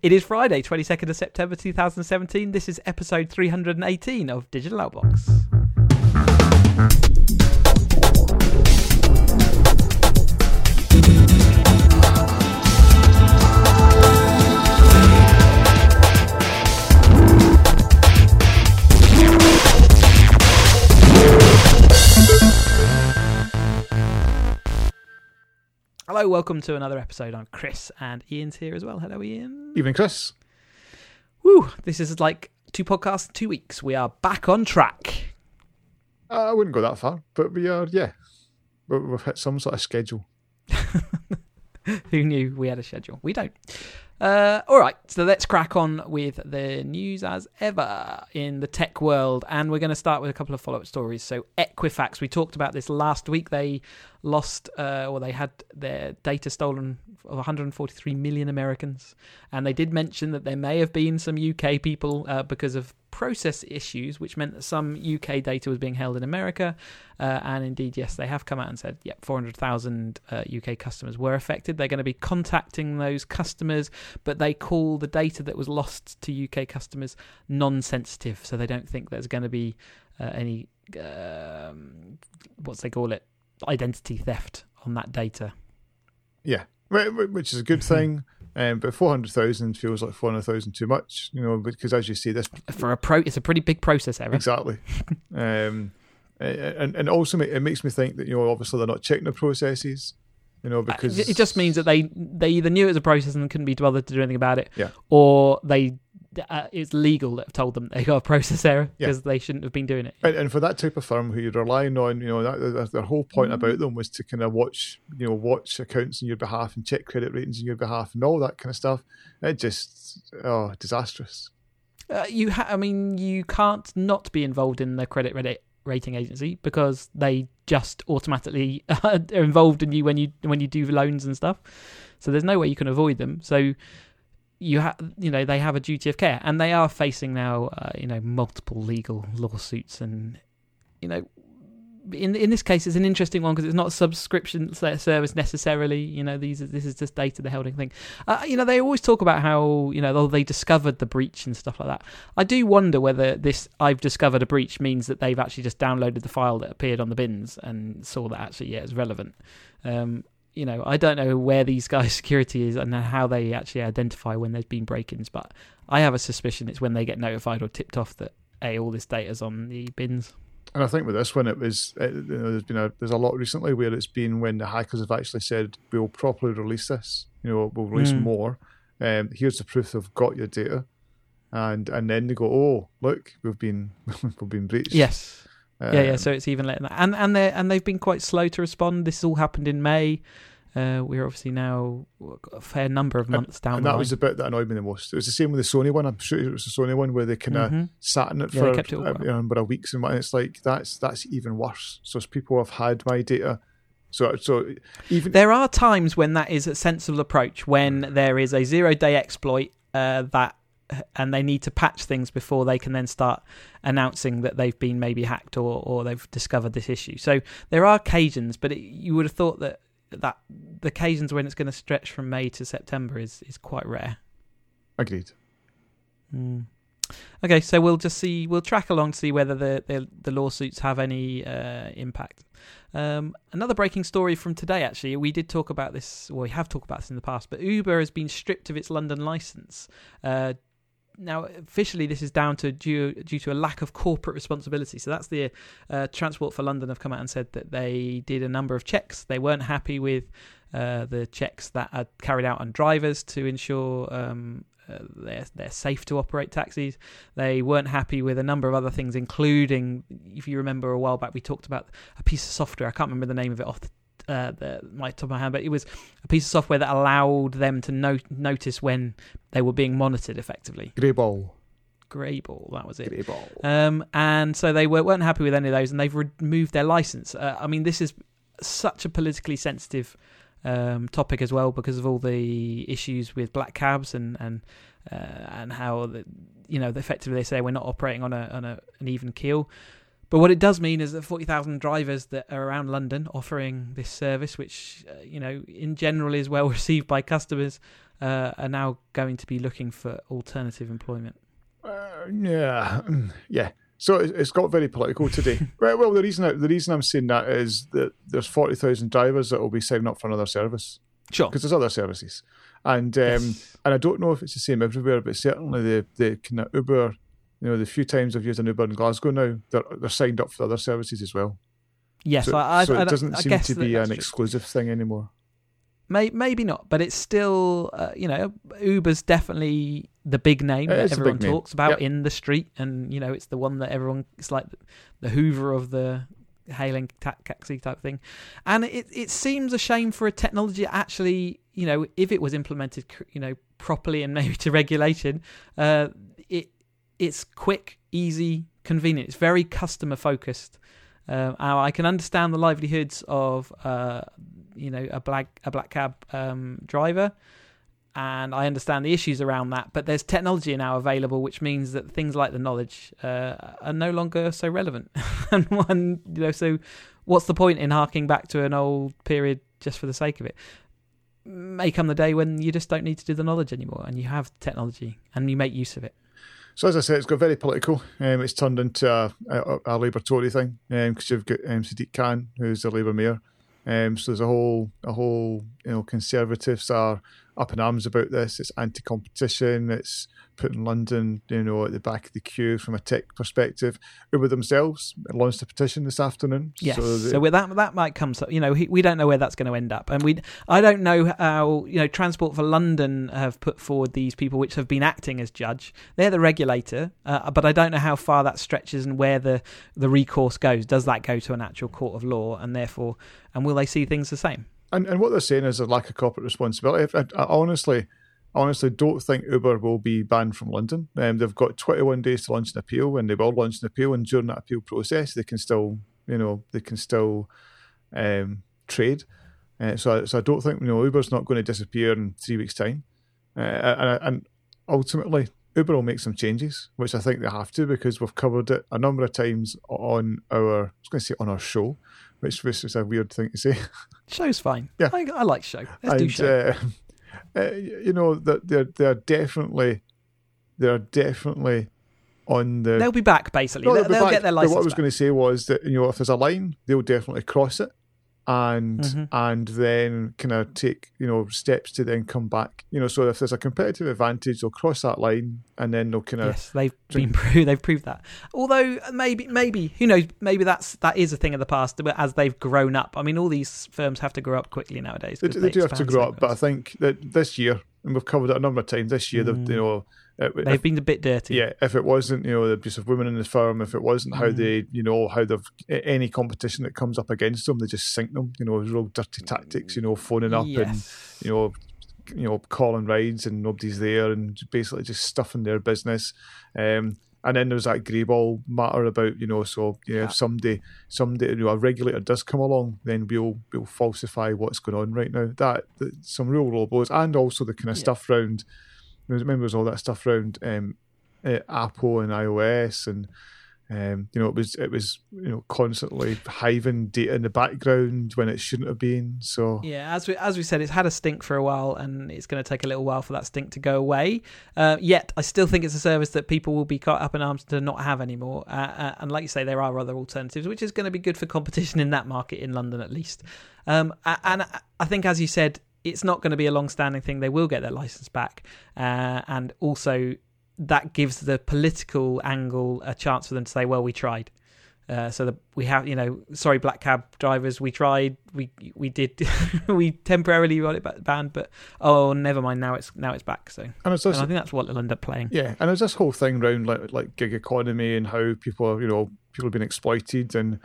It is Friday, 22nd of September 2017. This is episode 318 of Digital Outbox. Hello, welcome to another episode. I'm Chris, and Ian's here as well. Hello, Ian. Evening, Chris. Woo! This is like two podcasts, two weeks. We are back on track. Uh, I wouldn't go that far, but we are, yeah. We- We've hit some sort of schedule. Who knew we had a schedule? We don't. Uh, all right, so let's crack on with the news as ever in the tech world, and we're going to start with a couple of follow-up stories. So Equifax, we talked about this last week. They lost, uh, or they had their data stolen of 143 million Americans, and they did mention that there may have been some UK people uh, because of process issues, which meant that some UK data was being held in America. Uh, and indeed, yes, they have come out and said, yep, 400,000 uh, UK customers were affected. They're going to be contacting those customers, but they call the data that was lost to UK customers non-sensitive, so they don't think there's going to be uh, any um, what's they call it identity theft on that data. Yeah, Wh- wh- which is a good thing. Um, but 400,000 feels like 400,000 too much, you know, because as you see, this For a pro, it's a pretty big process error. exactly. um, and, and also it makes me think that, you know, obviously they're not checking the processes, you know, because Uh, it just means that they they either knew it was a process and couldn't be bothered to do anything about it, Yeah. or they uh, it's legal that have told them they got a process error Yeah. because they shouldn't have been doing it. And, and for that type of firm who you're relying on, you know, that, that, their whole point about them was to kind of watch, you know, watch accounts on your behalf and check credit ratings on your behalf and all that kind of stuff. It just, oh, disastrous. Uh, you, ha- I mean, you can't not be involved in the credit Reddit rating agency because they just automatically are involved in you when you when you do loans and stuff. So there's no way you can avoid them. So you have, you know, they have a duty of care, and they are facing now, uh, you know, multiple legal lawsuits, and you know. In in this case, it's an interesting one because it's not subscription service necessarily. You know, these this is just data they're holding thing. Uh, you know, they always talk about how you know oh, they discovered the breach and stuff like that. I do wonder whether this I've discovered a breach means that they've actually just downloaded the file that appeared on the bins and saw that actually yeah it's relevant. Um, you know, I don't know where these guys' security is and how they actually identify when there's been break-ins, but I have a suspicion it's when they get notified or tipped off that hey, all this data's on the bins. And I think with this one, it was it, you know, there's been a there's a lot recently where it's been when the hackers have actually said we'll properly release this, you know, we'll release Mm. more. Um, here's the proof they've got your data, and and then they go, oh look, we've been we've been breached. Yes. yeah, yeah. Um, So it's even letting that, and and they and they've been quite slow to respond. This all happened in May. Uh, we're obviously now a fair number of months down and that line. was the bit that annoyed me the most. It was the same with the Sony one. I'm sure it was the Sony one where they kind of Mhm. sat in it Yeah, for it a, well. you know, a number of weeks, and and it's like that's that's even worse. So people have had my data, so so even There are times when that is a sensible approach when there is a zero day exploit uh, that and they need to patch things before they can then start announcing that they've been maybe hacked or, or they've discovered this issue. So there are occasions, but it, you would have thought that that the occasions when it's going to stretch from May to September is is quite rare. agreed. Mm. Okay, so we'll just see. We'll track along to see whether the the, the lawsuits have any uh, impact. Um, another breaking story from today. Actually, we did talk about this. Well, we have talked about this in the past, but Uber has been stripped of its London license. Uh, now, officially, this is down to due due to a lack of corporate responsibility. So that's the uh, Transport for London have come out and said that they did a number of checks. They weren't happy with uh, the checks that are carried out on drivers to ensure um, uh, they're they're safe to operate taxis. They weren't happy with a number of other things, including, if you remember a while back, we talked about a piece of software. I can't remember the name of it off the, uh, the my top of my hand, but it was a piece of software that allowed them to no- notice when they were being monitored effectively. Grey ball, Greyball, that was it. Greyball. Um, and so they were, weren't happy with any of those, and they've removed their license. Uh, I mean, this is such a politically sensitive um, topic as well because of all the issues with black cabs and and uh, and how the, you know effectively they say we're not operating on a on a, an even keel. But what it does mean is that forty thousand drivers that are around London offering this service, which uh, you know in general is well received by customers, uh, are now going to be looking for alternative employment. Uh, yeah, yeah. So it's got very political today. well, well, the reason I, the reason I'm saying that is that there's forty thousand drivers that will be signing up for another service. Sure, because there's other services, and um, yes. and I don't know if it's the same everywhere, but certainly the the kind of Uber, you know, the few times I've used an Uber in Glasgow now, they're they're signed up for other services as well. Yes, so, I, so it doesn't I seem to be an true. exclusive thing anymore. May, maybe not, but it's still, uh, you know, Uber's definitely the big name It that everyone name. talks about Yep. in the street, and you know, it's the one that everyone. It's like the Hoover of the hailing taxi type thing, and it it seems a shame for a technology actually, you know, if it was implemented, you know, properly and maybe to regulation, uh, it it's quick, easy, convenient. It's very customer focused. Um, I can understand the livelihoods of uh, you know a black a black cab um, driver, and I understand the issues around that. But there's technology now available, which means that things like the knowledge uh, are no longer so relevant. and one, you know, so what's the point in harking back to an old period just for the sake of it? May come the day when you just don't need to do the knowledge anymore, and you have technology and you make use of it. So as I said, it's got very political. Um, it's turned into a, a, a Labour Tory thing because you've got um, Sadiq Khan, who's the Labour mayor. Um, so there's a whole, a whole, you know, Conservatives are up in arms about this. It's anti-competition. It's putting London, you know, at the back of the queue from a tech perspective. Uber themselves launched a petition this afternoon. Yes. So, So, with that that might come. So, you know, we don't know where that's going to end up, and we I don't know how you know Transport for London have put forward these people, which have been acting as judge. They're the regulator, uh, but I don't know how far that stretches and where the the recourse goes. Does that go to an actual court of law, and therefore, and will they see things the same? And and what they're saying is a lack of corporate responsibility. I, I honestly, honestly don't think Uber will be banned from London. Um, they've got 21 days to launch an appeal, and they will launch an appeal. And during that appeal process, they can still, you know, they can still um, trade. Uh, so, so I don't think you know Uber's not going to disappear in three weeks' time. Uh, and, and ultimately, Uber will make some changes, which I think they have to because we've covered it a number of times on our, I was going to say on our show, which, which is a weird thing to say. Show's fine. Yeah. I, I like show. Let's do show. uh, uh, you know that they're they're definitely they're definitely on the. they'll be back basically. No, they'll, they'll they'll back. get their But license. What I was going to say was that you know if there's a line, they'll definitely cross it, and Mhm. and then kind of take you know steps to then come back. You know, so if there's a competitive advantage, they'll cross that line, and then they'll kind of Yes, they've been proved. They've proved that. Although maybe, maybe who knows? Maybe that's that is a thing of the past. As they've grown up, I mean, all these firms have to grow up quickly nowadays. They, 'cause they do have to grow up, but I think that this year, and we've covered it a number of times. This year, they've Mm. you know, it, they've been a bit dirty. yeah, if it wasn't, you know, the abuse of women in the firm, if it wasn't how Mhm. they, you know, how they've any competition that comes up against them, they just sink them. You know, real dirty tactics. You know, phoning up and you know, you know, calling rides and nobody's there and basically just stuffing their business. Um, and then there's that Greyball matter about, you know, so you know, Yeah. if somebody, somebody, you know, a regulator does come along, then we'll we'll falsify what's going on right now. That, that some real low blows, and also the kind of Yeah. stuff around. Remember, there was all that stuff around um, uh, Apple and iOS, and um, you know, it was it was you know constantly hiving data in the background when it shouldn't have been. So Yeah, as we as we said, it's had a stink for a while, and it's going to take a little while for that stink to go away. Uh, yet, I still think it's a service that people will be caught up in arms to not have anymore. Uh, uh, and like you say, there are other alternatives, which is going to be good for competition in that market in London at least. Um, and I- I think, as you said, it's not going to be a long-standing thing. They will get their license back, uh, and also that gives the political angle a chance for them to say, "Well, we tried." Uh, so that we have, you know, sorry, black cab drivers, we tried, we we did, we temporarily got it ba- banned, but oh, never mind, now it's now it's back. So and and I think that's what they'll end up playing. yeah, and there's this whole thing around like like gig economy and how people are, you know, people have been exploited, and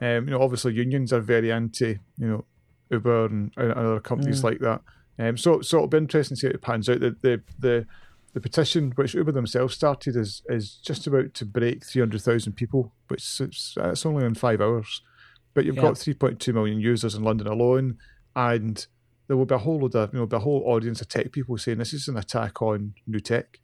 um, you know, obviously unions are very anti, you know, Uber and, and other companies Mm. like that. Um, so so it'll be interesting to see how it pans out. The the the, the petition which Uber themselves started is is just about to break three hundred thousand people, which is it's only in five hours. But you've Yeah. got three point two million users in London alone, and there will be a whole load of you know, be a whole audience of tech people saying this is an attack on new tech.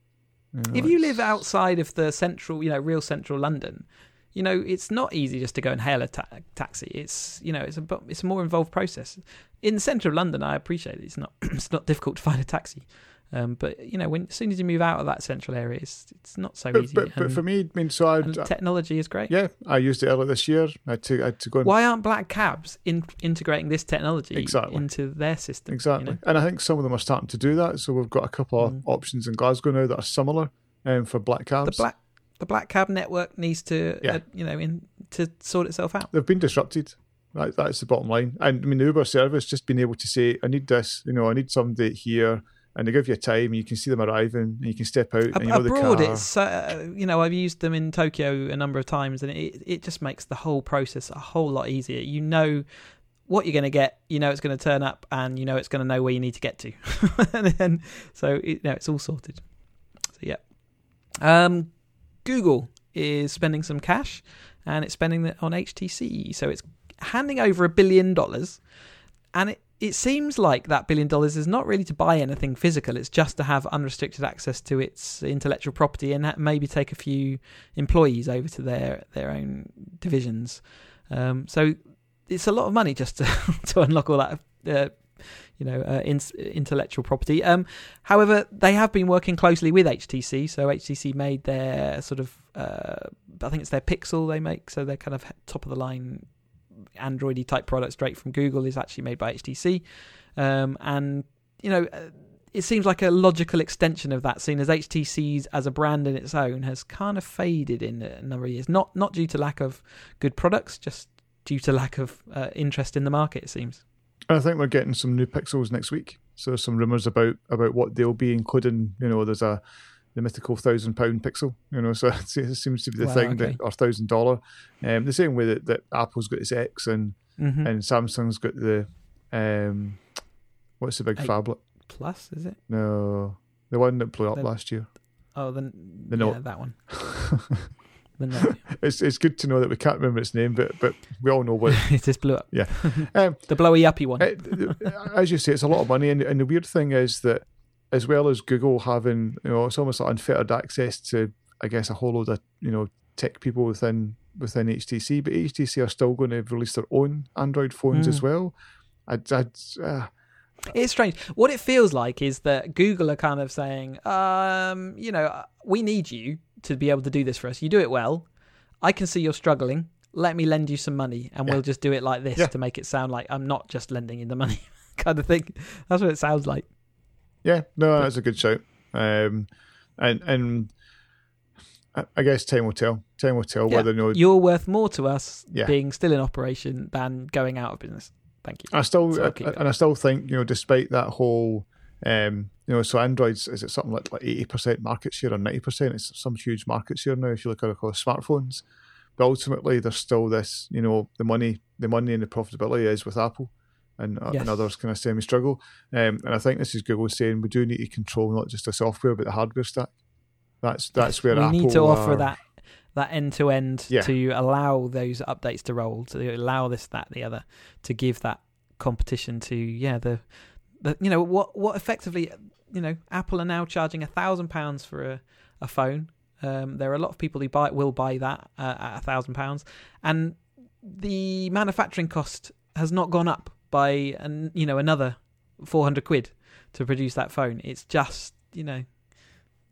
You know, If you live outside of the central, you know, real central London, you know, it's not easy just to go and hail a ta- taxi. It's you know, it's a it's a more involved process. In the centre of London, I appreciate it. It's not it's not difficult to find a taxi. Um, but you know, when as soon as you move out of that central area, it's it's not so But, easy. but, but and- for me, I mean, so I, and technology is great. yeah, I used it earlier this year. I had to, I had to go and Why aren't black cabs in, integrating this technology Exactly. into their system? you Exactly. know? And I think some of them are starting to do that. So we've got a couple of Mm. options in Glasgow now that are similar um, for black The cabs. black the black cab network needs to Yeah. uh, you know in to sort itself out. They've been disrupted. That, that's the bottom line. And I mean, the Uber service, just being able to say, I need this, you know, I need somebody here. And they give you a time, and you can see them arriving, and you can step out, and you know Abroad, the car. it's uh, you know I've used them in Tokyo a number of times, and it it just makes the whole process a whole lot easier. You know what you're going to get, you know it's going to turn up, and you know it's going to know where you need to get to, and then so you know, it's all sorted. So yeah, um, Google is spending some cash, and it's spending it on HTC, so it's handing over a billion dollars, and it it seems like that billion dollars is not really to buy anything physical. It's just to have unrestricted access to its intellectual property and maybe take a few employees over to their their own divisions. Um, so it's a lot of money just to, to unlock all that, uh, you know, uh, in, intellectual property. Um, however, they have been working closely with HTC. So HTC made their sort of, uh, I think it's their Pixel they make. So they're kind of top of the line Androidy type product straight from Google is actually made by HTC, um, and you know. Uh, it seems like a logical extension of that, seen as HTC's as a brand in its own has kind of faded in a number of years. Not not due to lack of good products, just due to lack of uh, interest in the market. It seems. And I think we're getting some new pixels next week. So some rumours about about what they'll be, including you know, there's a the mythical thousand pound pixel. You know, so it seems to be the Wow, thing okay. that or thousand dollar. Um, the same way that, that Apple's got its X and Mm-hmm. and Samsung's got the um, what's the big Eight. phablet? Plus, is it? No, the one that blew up The- last year. Oh, then The yeah, Note. that one. It's it's good to know that we can't remember its name, but but we all know what. it just blew up. Um, The blowy uppy one. it, as you say, it's a lot of money, and, and the weird thing is that as well as Google having, you know, it's almost like unfettered access to, I guess, a whole load of you know tech people within within HTC, but HTC are still going to release their own Android phones Mm. as well. I, I, uh, It's strange. What it feels like is that Google are kind of saying, um, you know, we need you to be able to do this for us. You do it well. I can see you're struggling. Let me lend you some money, and Yeah. we'll just do it like this Yeah. to make it sound like I'm not just lending you the money, kind of thing. That's what it sounds like. yeah, no, that's a good shout. Um, and and I- guess time will tell. Time will tell Yeah. whether you know. You're worth more to us being still in operation than going out of business. Thank you. I still So I- and I still think you know, despite that whole, um, you know, so Android's is it something like like eighty percent market share or ninety percent? It's some huge market share now if you look at across smartphones. But ultimately, there's still this, you know, the money, the money and the profitability is with Apple, and, uh, Yes. and others kind of semi struggle. Um, and I think this is Google saying we do need to control not just the software but the hardware stack. That's that's where Apple. we Apple need to offer are- that that end to end to allow those updates to roll, to allow this, that, the other, to give that competition to yeah the, the you know what what effectively you know Apple are now charging a thousand pounds for a, a phone. Um, there are a lot of people who buy will buy that uh, at a thousand pounds, and the manufacturing cost has not gone up by an, you know another four hundred quid to produce that phone. It's just you know.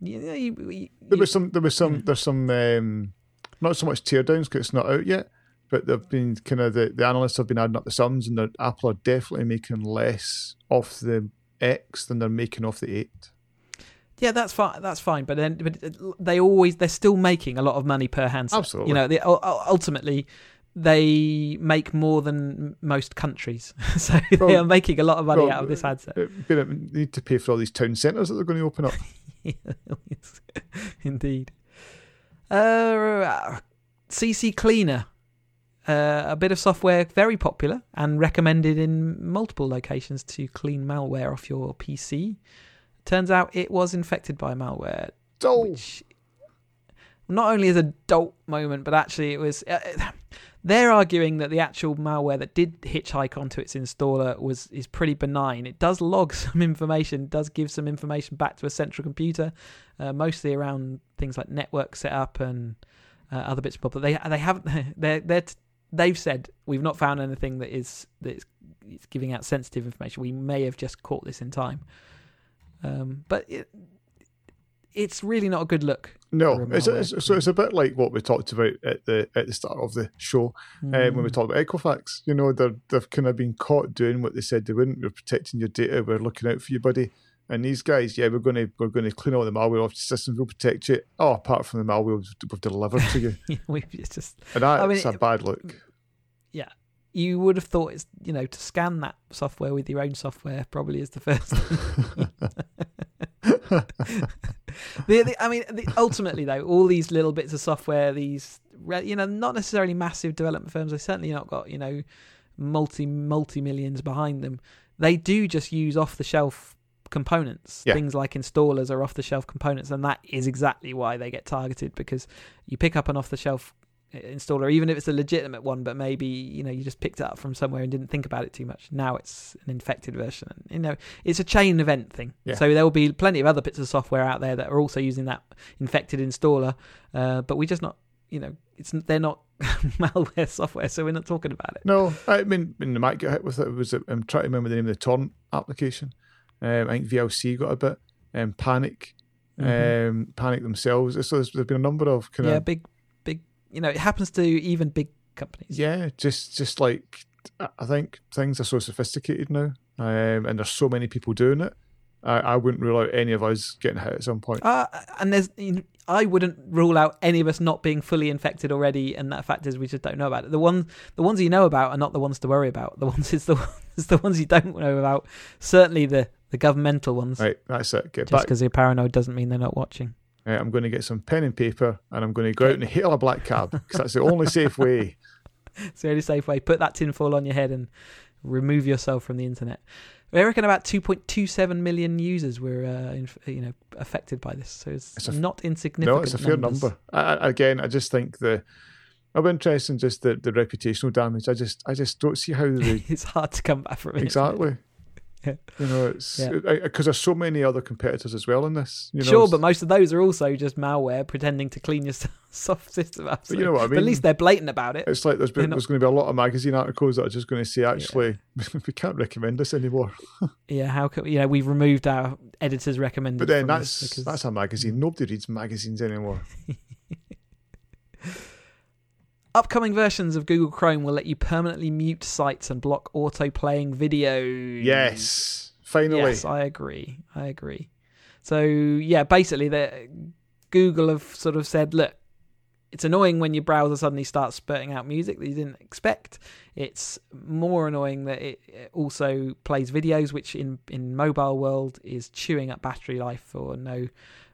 You, you, you, There was some. There was some. Mm. There's some. Um, not so much teardowns because it's not out yet, but they've been kind of the, the analysts have been adding up the sums, and the, Apple are definitely making less off the X than they're making off the eight. Yeah, that's fine. That's fine. But then, but they always they're still making a lot of money per handset. Absolutely. You know, they, ultimately they make more than most countries, so they Well- are making a lot of money well, out of this handset. Uh, They need to pay for all these town centres that they're going to open up. Yes, Indeed. Uh, CCleaner, uh, a bit of software very popular and recommended in multiple locations to clean malware off your PC. Turns out it was infected by malware, which not only is a dolt moment, but actually it was. Uh, they're arguing that the actual malware that did hitchhike onto its installer was is pretty benign. It does log some information, does give some information back to a central computer, uh, mostly around things like network setup and uh, other bits and bobs. But they they haven't. They're, they're they've said we've not found anything that is that is, is giving out sensitive information. We may have just caught this in time. Um, but it, it's really not a good look. No, it's, it's, so it's a bit like what we talked about at the at the start of the show um, when we Mm. talked about Equifax. You know, they're, they've kind of been caught doing what they said they wouldn't. We're protecting your data. We're looking out for you, buddy. And these guys, yeah, we're going to we're going to clean all the malware off the systems. We'll protect you. Oh, apart from the malware we've, we've delivered to you, We've it's just and that's I mean, a bad look. Yeah, you would have thought it's you know to scan that software with your own software probably is the first. the, the, I mean, the, ultimately though, all these little bits of software, these re- you know, not necessarily massive development firms. They certainly not got you know multi multi millions behind them. They do just use off the shelf components. Yeah. Things like installers are off the shelf components, and that is exactly why they get targeted because you pick up an off the shelf installer, even if it's a legitimate one, but maybe you know you just picked it up from somewhere and didn't think about it too much. Now it's an infected version. You know, it's a chain event thing. Yeah. So there will be plenty of other bits of software out there that are also using that infected installer, uh, but we just not. You know, it's they're not malware software, so we're not talking about it. No, I mean, they might get hit with it, was it, I'm trying to remember the name of the torrent application. Um, I think VLC got a bit. Um, Panic, Mhm. um, Panic themselves. So there's, there's been a number of kind yeah, of yeah, big, big. You know, it happens to even big companies. yeah, just just like I- think things are so sophisticated now, um, and there's so many people doing it. I, I wouldn't rule out any of us getting hit at some point. Uh, and there's, you know, I wouldn't rule out any of us not being fully infected already, and that fact is we just don't know about it. The one, the ones you know about are not the ones to worry about. The ones is the ones, the ones you don't know about. Certainly the the governmental ones. Right, that's it. Get Just because you're paranoid doesn't mean they're not watching. Uh, I'm going to get some pen and paper, and I'm going to go out and hail a black cab because that's the only safe way. It's the only safe way. Put that tinfoil on your head and remove yourself from the internet. I reckon about 2.27 million users were, uh, inf- you know, affected by this. So it's, It's a not insignificant. No, it's a fair numbers. number. I, again, I just think the. I'm interested in just the, the reputational damage. I just I just don't see how they it's hard to come back from it. exactly. Yeah. You know, it's Yeah. because there's so many other competitors as well in this. You know, sure, but most of those are also just malware pretending to clean your soft system up. But you know what I mean. At least they're blatant about it. It's like there's, been, not- there's going to be a lot of magazine articles that are just going to say, actually, we can't recommend this anymore. Yeah, how can you know we've removed our editors recommended. But then that's because- that's a magazine. Nobody reads magazines anymore. Upcoming versions of Google Chrome will let you permanently mute sites and block auto playing videos. Yes, finally. Yes, I agree. I agree. So yeah, basically, the Google have sort of said, look, it's annoying when your browser suddenly starts spurting out music that you didn't expect. It's more annoying that it it also plays videos, which in in mobile world is chewing up battery life for no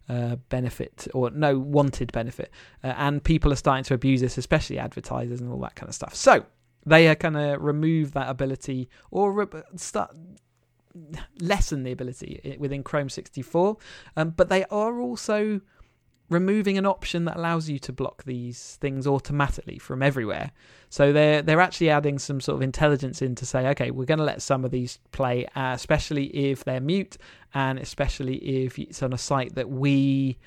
uh, benefit or no wanted benefit. Uh, and people are starting to abuse this, especially advertisers and all that kind of stuff. So they are going to remove that ability or re- start lessen the ability within Chrome 64. Um, but they are also removing an option that allows you to block these things automatically from everywhere. So they're they're actually adding some sort of intelligence in to say, okay, we're going to let some of these play, uh, especially if they're mute, and especially if it's on a site that we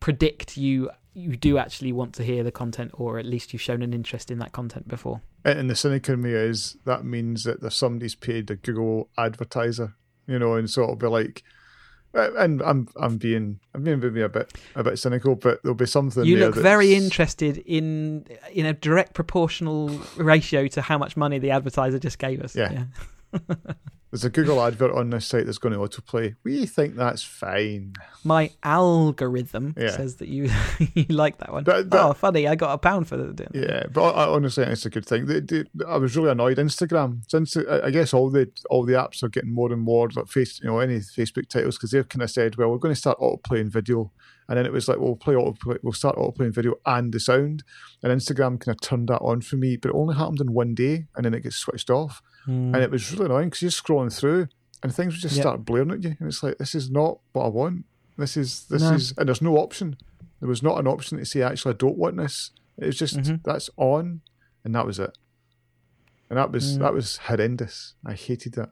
predict you you do actually want to hear the content, or at least you've shown an interest in that content before. And the cynic in me is that means that somebody's paid a Google advertiser, you know, and so it'll be like, Uh, and I'm I'm being I'm being a bit a bit cynical, but there'll be something. you look very interested in in a direct proportional ratio to how much money the advertiser just gave us. Yeah. There's a Google advert on this site that's going to autoplay. We think that's fine. My algorithm Yeah. says that you you like that one. But- but- oh, funny! I got a pound for the. Yeah, but I, honestly it's a good thing. The, the, I was really annoyed. Instagram, since I I guess all the all the apps are getting more and more like face, you know, any Facebook titles because they've kind of said, well, we're going to start autoplaying video, and then it was like, well, we'll play auto, we'll start auto playing video and the sound, and Instagram kind of turned that on for me, but it only happened in one day, and then it gets switched off, Hmm. and it was really annoying because you're scrolling through, and things would just Yep. start blaring at you, and it's like, this is not what I want. This is this No. is, and there's no option. There was not an option to say, actually, I don't want this. It was just Mhm. that's on, and that was it. And that was Mm. that was horrendous. I hated that.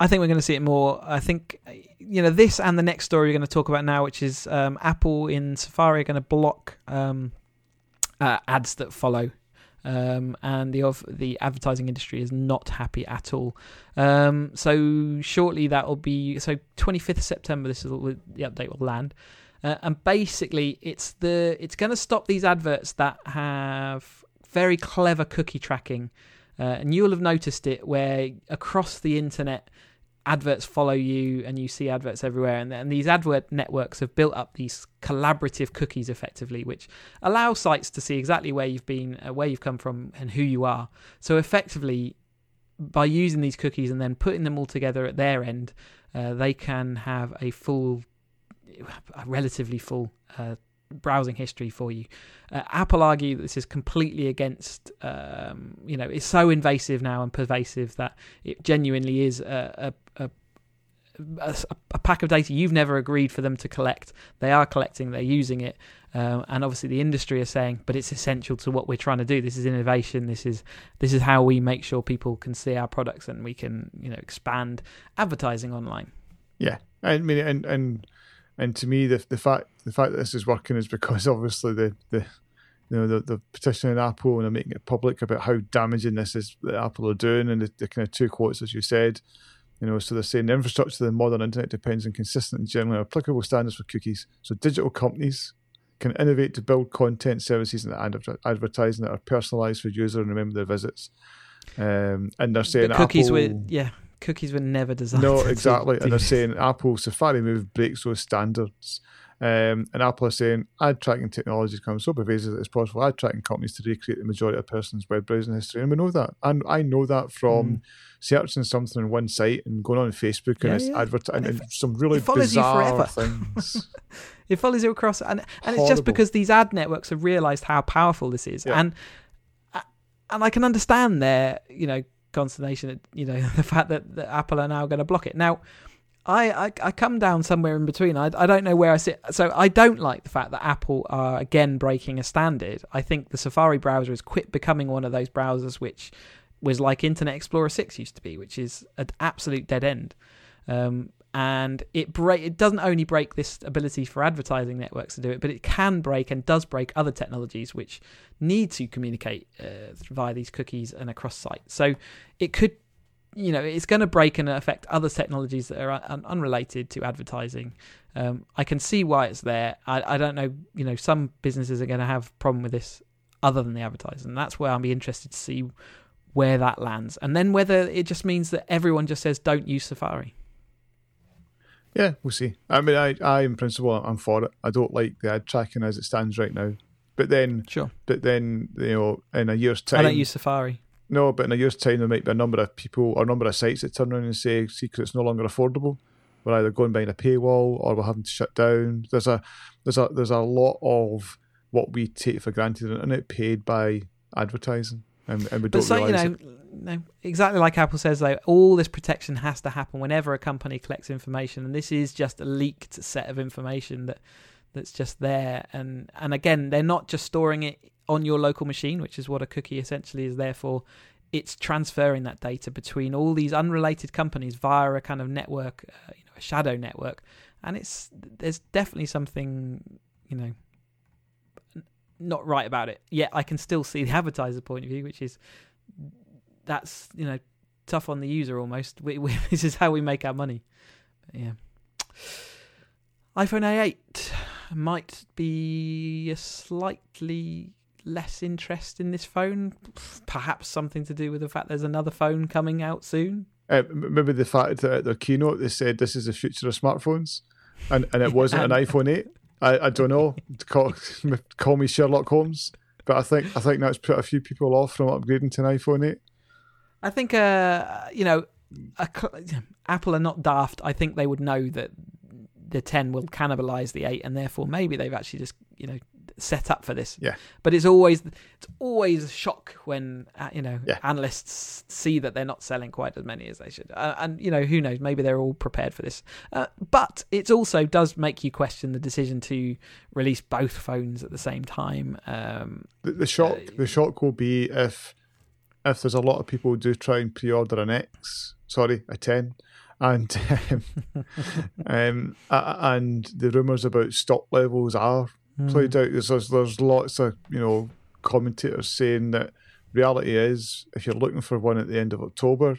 I think we're going to see it more. I think you know this and the next story we're going to talk about now, which is um, Apple in Safari are going to block um, uh, ads that follow um, and the of the advertising industry is not happy at all. Um, so shortly that will be so 25th September. This is the update will land. Uh, and basically, it's the it's going to stop these adverts that have very clever cookie tracking, uh, and you'll have noticed it where across the internet, adverts follow you and you see adverts everywhere. And, and these advert networks have built up these collaborative cookies effectively which allow sites to see exactly where you've been uh, where you've come from and who you are. So effectively by using these cookies and then putting them all together at their end uh, they can have a full a relatively full uh, browsing history for you. Uh, Apple argue that this is completely against, um, you know, it's so invasive now and pervasive that it genuinely is a, a, a a, a, pack of data you've never agreed for them to collect. They are collecting, they're using it, um, and obviously the industry is saying, but it's essential to what we're trying to do. This is innovation. This is this is how we make sure people can see our products and we can you know expand advertising online. Yeah, I mean, and and and to me, the the fact the fact that this is working is because obviously the the you know the, the petitioning Apple and they're making it public about how damaging this is that Apple are doing, and the, the kind of two quotes as you said. You know, so they're saying the infrastructure of the modern internet depends on consistent and generally applicable standards for cookies. So digital companies can innovate to build content, services, and advertising that are personalised for user and remember their visits. Um, and they're saying but cookies Apple, were yeah cookies were never designed. No, exactly. and they're saying Apple Safari Move breaks those standards. Um, and Apple is saying ad tracking technology is becoming so pervasive that it's possible ad tracking companies to recreate the majority of a person's web browsing history. And we know that. And I know that from mm. searching something on one site and going on Facebook and yeah, it's yeah. advertising and, and some really bizarre things. it follows you across. And, and it's just because these ad networks have realized how powerful this is. Yeah. And uh, and I can understand their, you know, consternation at you know the fact that, that Apple are now going to block it. Now, I, I, I come down somewhere in between. I I don't know where I sit. So I don't like the fact that Apple are again breaking a standard. I think the Safari browser has quit becoming one of those browsers which was like Internet Explorer six used to be, which is an absolute dead end. Um, and it break it doesn't only break this ability for advertising networks to do it, but it can break and does break other technologies which need to communicate uh, via these cookies and across sites. So it could, you know, it's going to break and affect other technologies that are un- unrelated to advertising. Um, I can see why it's there. I, I don't know, you know, some businesses are going to have problem with this other than the advertising. And that's where I'll be interested to see where that lands, and then whether it just means that everyone just says don't use Safari. Yeah, we'll see. I mean, I, I in principle, I'm for it. I don't like the ad tracking as it stands right now. But then, sure. But then, you know, in a year's time, I don't use Safari. No, but in a year's time, there might be a number of people or a number of sites that turn around and say, "See, because it's no longer affordable, we're either going behind a paywall or we're having to shut down." There's a there's a there's a lot of what we take for granted on it paid by advertising, and, and we don't so, realize you know, it no, exactly like Apple says though, all this protection has to happen whenever a company collects information, and this is just a leaked set of information that that's just there. And and again, they're not just storing it on your local machine, which is what a cookie essentially is there for. It's transferring that data between all these unrelated companies via a kind of network, uh, you know, a shadow network, and it's there's definitely something you know not right about it. Yet I can still see the advertiser point of view, which is that's you know tough on the user almost. We, we, this is how we make our money. But yeah, iPhone A8 might be a slightly less interest in this phone. Perhaps something to do with the fact there's another phone coming out soon. Uh, maybe the fact that at their keynote they said this is the future of smartphones, and, and it wasn't an iPhone 8. I, I don't know. Call, call me Sherlock Holmes, but I think I think that's put a few people off from upgrading to an iPhone 8. I think, uh, you know, a, Apple are not daft. I think they would know that the 10 will cannibalize the 8 and therefore maybe they've actually just you know set up for this. Yeah. But it's always it's always a shock when uh, you know yeah. analysts see that they're not selling quite as many as they should. Uh, and you know who knows? Maybe they're all prepared for this. Uh, but it also does make you question the decision to release both phones at the same time um, the, the shock uh, the shock will be if if there's a lot of people who do try and pre-order an X, sorry, a 10, and um, um, and the rumours about stock levels are mm. played out. There's, there's lots of you know commentators saying that reality is, if you're looking for one at the end of October,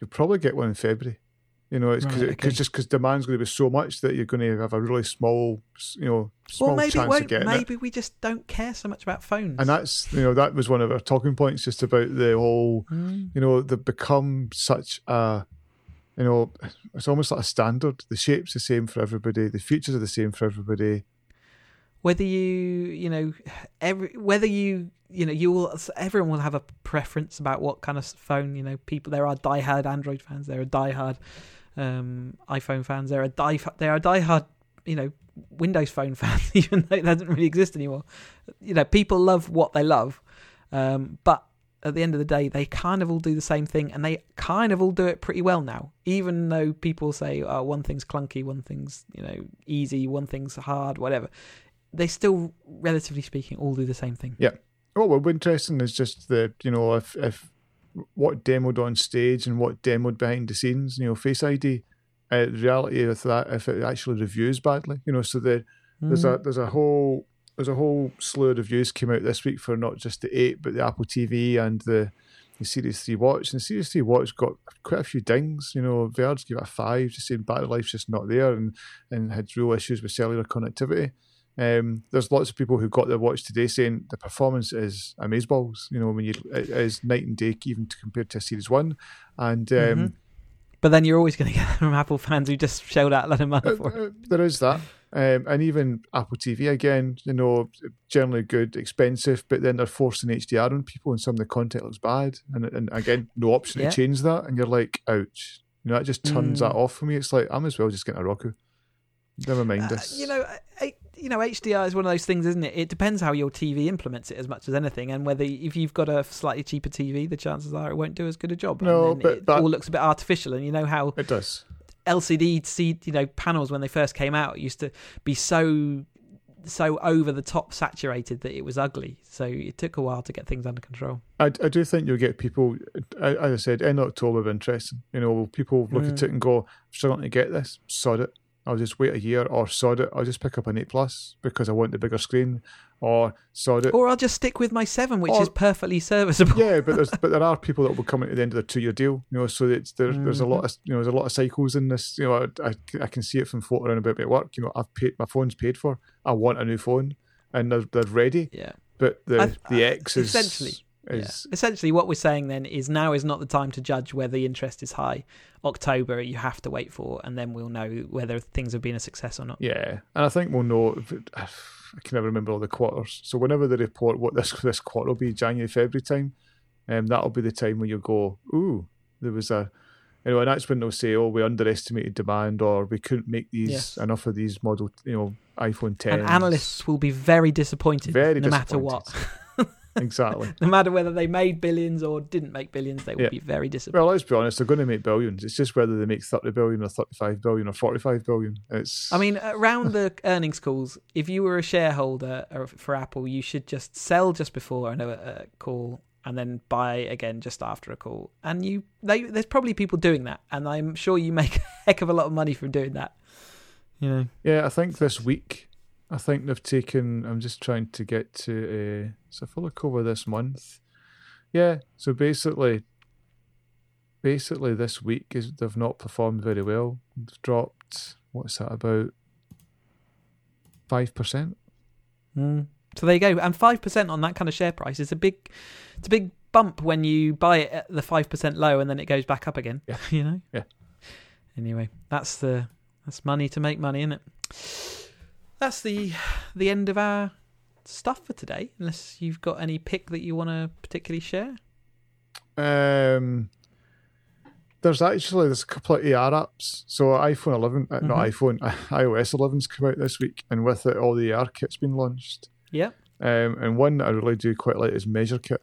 you'll probably get one in February. You know, it's cause it, cause okay. just because demand's going to be so much that you're going to have a really small, you know, small Well, maybe chance of won't. getting it. Maybe we just don't care so much about phones. And that's you know that was one of our talking points, just about the whole Mm. you know they've become such a you know it's almost like a standard. The shape's the same for everybody. The features are the same for everybody. Whether you you know every whether you you know you will everyone will have a preference about what kind of phone you know people there are diehard android fans there are diehard um iphone fans there are die there are diehard you know windows phone fans even though it doesn't really exist anymore. You know people love what they love um but at the end of the day they kind of all do the same thing and they kind of all do it pretty well now even though people say oh one thing's clunky one thing's you know easy one thing's hard whatever they still, relatively speaking, all do the same thing. What will be interesting is just the you know if if what demoed on stage and what demoed behind the scenes. You know, Face ID. Uh, the reality of that, if it actually reviews badly, you know, so there's Mm. a there's a whole there's a whole slew of reviews came out this week for not just the eight but the Apple TV and the the Series Three Watch. And the Series Three Watch got quite a few dings. You know, Verge gave it a five, just saying battery life's just not there, and and had real issues with cellular connectivity. Um, there's lots of people who got their watch today saying the performance is amazeballs. You know, when you it is night and day even to compared to a Series One, and um, Mhm. But then you're always going to get from Apple fans who just shelled out a lot of Uh, for it. uh, there is that. Um, and even Apple TV again, you know, generally good, expensive, but then they're forcing HDR on people, and some of the content looks bad. And and again, no option Yeah. to change that, and you're like, ouch. You know, that just turns Mm. that off for me. It's like I'm as well just getting a Roku. Never mind Uh, this. you know, I, you know, HDR is one of those things, isn't it? It depends how your TV implements it as much as anything, and whether if you've got a slightly cheaper TV, the chances are it won't do as good a job. No, and then but it that- all looks a bit artificial. And you know how it does. LCD see you know panels when they first came out used to be so so over the top saturated that it was ugly. So it took a while to get things under control. I, I do think you'll get people, as I said, in October interesting. You know, people look at Mm. it and go, I'm struggling to get this, sod it. I'll just wait a year, or sod it. I'll just pick up an 8 Plus because I want the bigger screen, or sod it. Or I'll just stick with my seven, which Or- is perfectly serviceable. yeah, but there's but there are people that will come at the end of their two year deal. You know, so it's there, there's a lot of mm-hmm. you know there's a lot of cycles in this. You know, I, I, I can see it from floating around about me at work. You know, I've paid my phone's paid for. I want a new phone, and they're they're ready. Yeah. But the I- the X uh, is essentially, is Yeah. Essentially, what we're saying then is now is not the time to judge whether the interest is high. October, you have to wait for, and then we'll know whether things have been a success or not. Yeah, and I think we'll know. If it, I can never remember all the quarters. So whenever they report what this this quarter will be, January February time, um, that'll be the time when you go, ooh, there was a, you know, and that's when they'll say, oh, we underestimated demand, or we couldn't make these Yes. enough of these model, you know, iPhone 10. And analysts will be very disappointed, Very no matter what. exactly. no matter whether they made billions or didn't make billions, they would Yeah. be very disappointed. Well, let's be honest, they're going to make billions. It's just whether they make 30 billion or 35 billion or 45 billion. It's. I mean, around the earnings calls, if you were a shareholder or for Apple, you should just sell just before a uh, call and then buy again just after a call. And you, they, there's probably people doing that, and I'm sure you make a heck of a lot of money from doing that. You know, Yeah, I think this week, I think they've taken. I'm just trying to get to. Uh, so if I look over this month, yeah. So basically, basically this week is they've not performed very well. They've dropped. What's that about? Five percent. Mm. So there you go, and five percent on that kind of share price is a big, it's a big bump when you buy it at the five percent low and then it goes back up again. Yeah. you know. Yeah. Anyway, that's the that's money to make money, isn't it? That's the the end of our stuff for today. Unless you've got any pick that you want to particularly share. Um, there's actually there's a couple of AR apps. So iPhone 11, uh, not Mhm. iPhone, iOS 11's come out this week, and with it, all the ARKit's been launched. Yeah, Um, and one that I really do quite like is MeasureKit.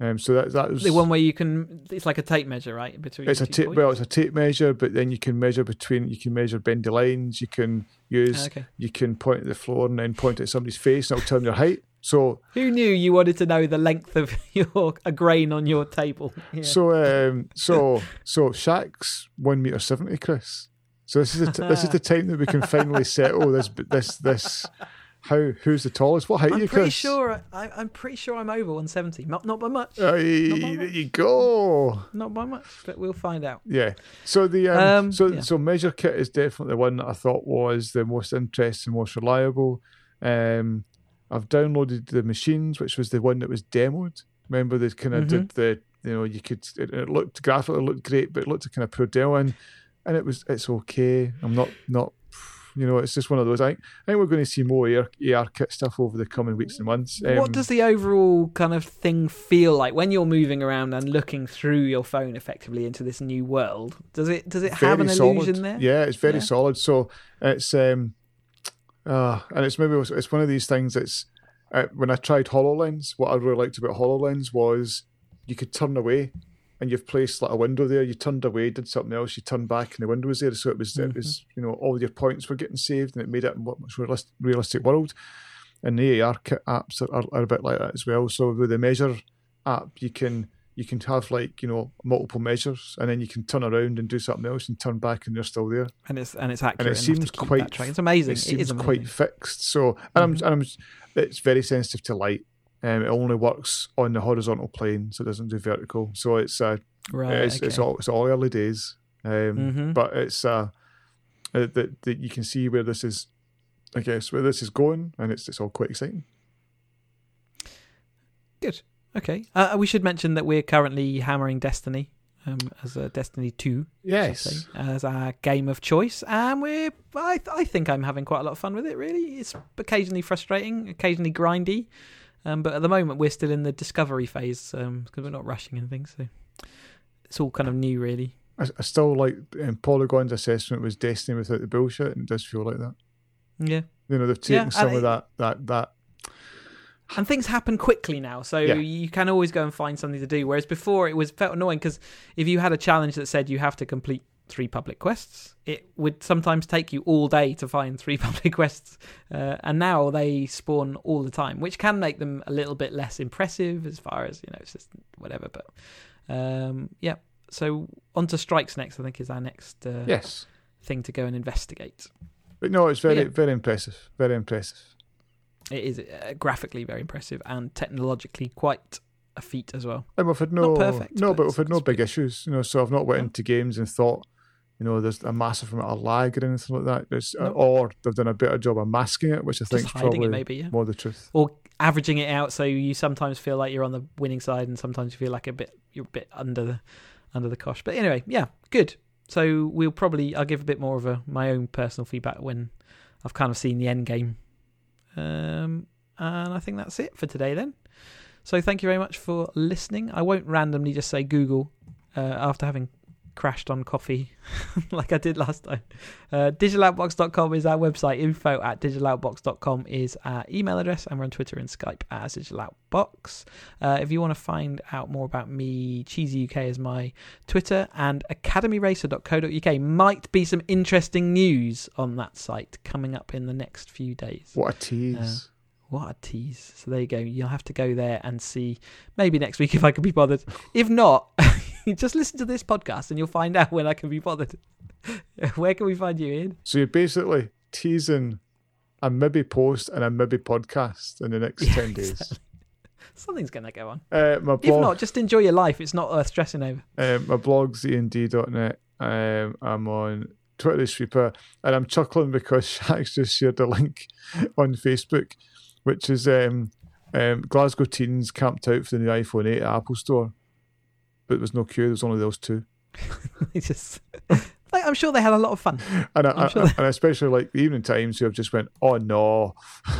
Um, so that that was the one where you can. It's like a tape measure, right? Between it's a tape. points? Well, it's a tape measure, but then you can measure between. You can measure bendy lines. You can use. Okay. You can point at the floor and then point at somebody's face, and it'll tell them your height. So Who knew you wanted to know the length of your a grain on your table? Yeah. so um so so Shaq's one meter seventy, Chris. So this is the t- this is the time that we can finally settle this this this How? Who's the tallest? What height are I'm you, pretty Chris? sure. I, I'm pretty sure I'm over 170. Not not by much. Not by there much. you go. Not by much, but we'll find out. Yeah. So the um, Um, so yeah. so MeasureKit is definitely the one that I thought was the most interesting, most reliable. Um, I've downloaded the machines, which was the one that was demoed. Remember they kind of Mhm. did the you know you could it, it looked graphically looked great, but it looked kind of poor demo and and it was it's okay. I'm not not you know it's just one of those. I think, I think we're going to see more AR, ARKit stuff over the coming weeks and months. what Um, does the overall kind of thing feel like when you're moving around and looking through your phone effectively into this new world? Does it does it have an very illusion there? Yeah, it's very Yeah. solid. So it's um, uh, and it's maybe it's one of these things that's uh, when I tried Hololens, what I really liked about Hololens was you could turn away, and you've placed like a window there. You turned away, did something else, you turned back, and the window was there. So it was it Mhm. was you know all your points were getting saved, and it made it a much realis- realistic world. And the ARKit apps are, are, are a bit like that as well. So with the measure app, you can you can have like you know multiple measures, and then you can turn around and do something else, and turn back, and they're still there. and it's and it's accurate. And it seems quite. It's amazing. It seems is amazing. quite fixed. So and I'm Mhm. and I'm it's very sensitive to light. Um, it only works on the horizontal plane, so it doesn't do vertical. So it's uh, right. it's, okay. it's all it's all early days. Um, Mhm. but it's uh, uh, that that you can see where this is. I guess where this is going, and it's it's all quite exciting. Good. Okay. Uh, we should mention that we're currently hammering Destiny um, as a Destiny Two. should say, Yes, as our game of choice, and we're I, I think I'm having quite a lot of fun with it. Really, it's occasionally frustrating, occasionally grindy, um, but at the moment we're still in the discovery phase because we're not rushing anything, so it's all kind of new, really. I, I still like um, Polygon's assessment was Destiny without the bullshit, and it does feel like that. Yeah, You know, they've taken Yeah, some of that that that and things happen quickly now, so Yeah. you can always go and find something to do. Whereas before it was felt annoying because if you had a challenge that said you have to complete three public quests, it would sometimes take you all day to find three public quests. Uh, and now they spawn all the time, which can make them a little bit less impressive as far as you know, it's just whatever. But um, yeah, so on to strikes next. I think is our next uh, yes. thing to go and investigate. But no, it's very Yeah. very impressive. Very impressive. It is uh, graphically very impressive and technologically quite a feat as well. And we've had no, perfect, no, but but we've had no big issues. You know, so I've not went No. into games and thought, you know, there's a massive amount of lag or anything like that. Uh, or they've done a better job of masking it, which I think is probably maybe. Yeah. more the truth. or averaging it out so you sometimes feel like you're on the winning side and sometimes you feel like a bit you're a bit under the under the cosh but anyway yeah good so we'll probably i'll give a bit more of a my own personal feedback when i've kind of seen the end game um and i think that's it for today then so thank you very much for listening i won't randomly just say google uh, after having crashed on coffee like I did last time. Uh, digitaloutbox.com is our website. Info at digitaloutbox.com is our email address. And we're on Twitter and Skype as digitaloutbox. Uh, if you want to find out more about me, Cheesy UK is my Twitter. And academyracer.co.uk might be some interesting news on that site coming up in the next few days. What a tease. What a tease. So there you go. You'll have to go there and see maybe next week if I can be bothered. If not, just listen to this podcast and you'll find out when I can be bothered. Where can we find you, Ian? so you're basically teasing a maybe post and a maybe podcast in the next Yeah, 10 days. exactly. Something's going to go on. Uh, my If blog, not, just enjoy your life. It's not worth stressing over. um, my blog's end.net. Um, I'm on Twitter the Sweeper, and I'm chuckling because Shaq's just shared a link on Facebook, which is um, um, Glasgow teens camped out for the new iPhone 8 at Apple Store, but there was no queue. There was only those two, just, like, I'm sure they had a lot of fun. and I, I'm I- sure and especially like the evening times who have just went, oh no,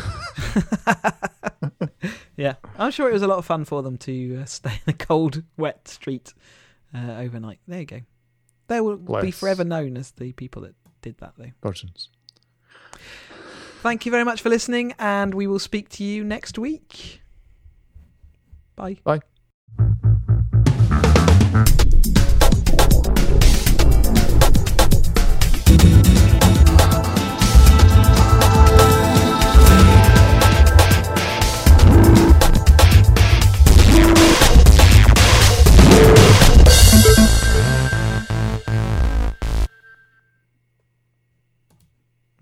yeah, I'm sure it was a lot of fun for them to uh, stay in a cold, wet street uh, overnight. There you go. They will be forever known as the people that did that, though. virgins. Thank you very much for listening, and we will speak to you next week. Bye. Bye.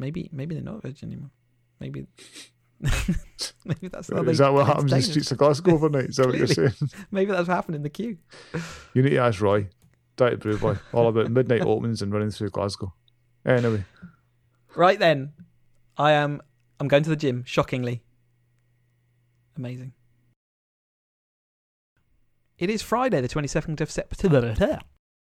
Maybe maybe they're not virgin anymore. Maybe Maybe that's how Is that what happens in the streets of Glasgow overnight? Is that what you're saying? Maybe that's what happened in the queue. You need to ask Roy, Dirty Brew Boy, all about midnight openings and running through Glasgow. Anyway, Right then, I am. I'm going to the gym. Shockingly, amazing. It is Friday, the twenty second of September.